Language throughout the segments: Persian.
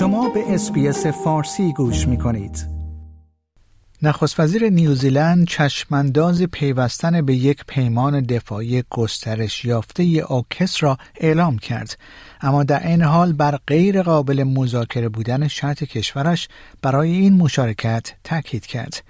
شما به SBS فارسی گوش می کنید. نخست وزیر نیوزیلند چشمانداز پیوستن به یک پیمان دفاعی گسترش یافته AUKUS را اعلام کرد اما در این حال بر غیر قابل مذاکره بودن شرط کشورش برای این مشارکت تاکید کرد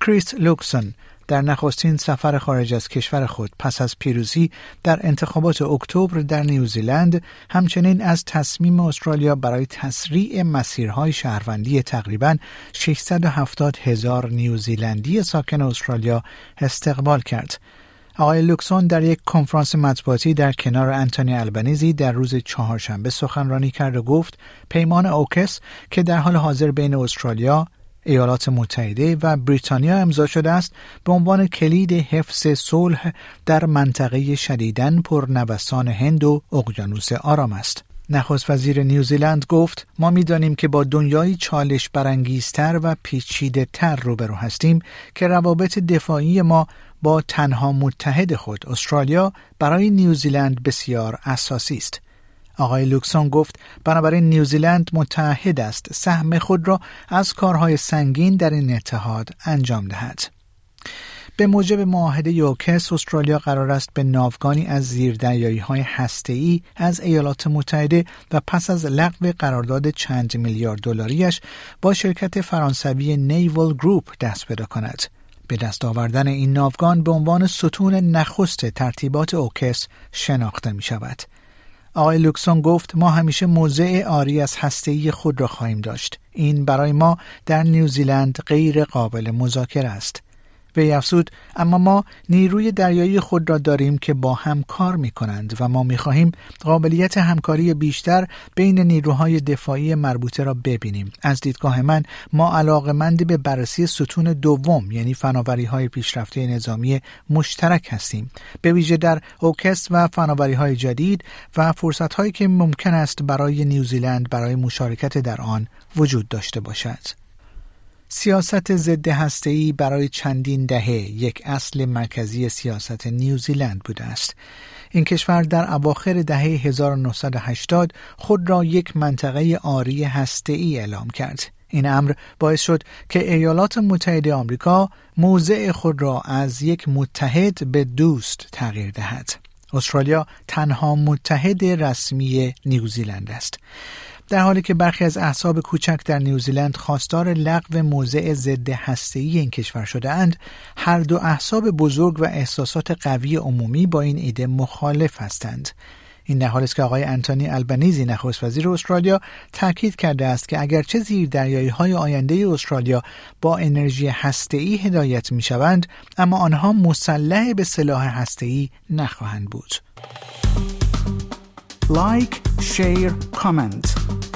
کریس لوکسون در نخستین سفر خارج از کشور خود پس از پیروزی در انتخابات اکتبر در نیوزیلند همچنین از تصمیم استرالیا برای تسریع مسیرهای شهروندی تقریبا 670 هزار نیوزیلندی ساکن استرالیا استقبال کرد. آقای لوکسون در یک کنفرانس مطبوعاتی در کنار انتونی البنیزی در روز چهارشنبه سخنرانی کرد و گفت پیمان اوکس که در حال حاضر بین استرالیا، ایالات متحده و بریتانیا امضا شده است به عنوان کلید حفظ صلح در منطقه شدیداً پرنوسان هند و اقیانوس آرام است. نخست وزیر نیوزیلند گفت ما می‌دانیم که با دنیای چالش برانگیزتر و پیچیده تر روبرو هستیم که روابط دفاعی ما با تنها متحد خود استرالیا برای نیوزیلند بسیار اساسی است. آقای لوکسون گفت بنابراین نیوزیلند متحد است سهم خود را از کارهای سنگین در این اتحاد انجام دهد. به موجب معاهده AUKUS استرالیا قرار است به ناوگانی از زیردریایی های هسته‌ای از ایالات متحده و پس از لغو قرارداد چند میلیارد دلاریش با شرکت فرانسوی Naval Group دست پیدا کند. به دست آوردن این ناوگان به عنوان ستون نخست ترتیبات AUKUS شناخته می شود. آقای لوکسون گفت ما همیشه موضع عاری از هسته‌ای خود را خواهیم داشت. این برای ما در نیوزیلند غیر قابل مذاکره است. وی افزود اما ما نیروی دریایی خود را داریم که با هم کار می کنند و ما می خواهیم قابلیت همکاری بیشتر بین نیروهای دفاعی مربوطه را ببینیم. از دیدگاه من ما علاقمند به بررسی ستون دوم یعنی فناوری های پیشرفته نظامی مشترک هستیم. به ویژه در اوکس و فناوری های جدید و فرصت هایی که ممکن است برای نیوزیلند برای مشارکت در آن وجود داشته باشد. سیاست ضد هسته‌ای برای چندین دهه یک اصل مرکزی سیاست نیوزیلند بوده است. این کشور در اواخر دهه 1980 خود را یک منطقه آری هسته‌ای اعلام کرد. این امر باعث شد که ایالات متحده آمریکا موضع خود را از یک متحد به دوست تغییر دهد. استرالیا تنها متحد رسمی نیوزیلند است. در حالی که برخی از احساب کوچک در نیوزیلند خواستار لغو موضع ضد هسته‌ای این کشور شده اند هر دو احساب بزرگ و احساسات قوی عمومی با این ایده مخالف هستند این در است که آقای انتونی البنیزی نخست وزیر استرالیا تاکید کرده است که اگرچه زیر دریایی های آینده استرالیا با انرژی هسته‌ای هدایت می شوند اما آنها مسلح به سلاح هسته‌ای نخواهند بود. like، share، comment.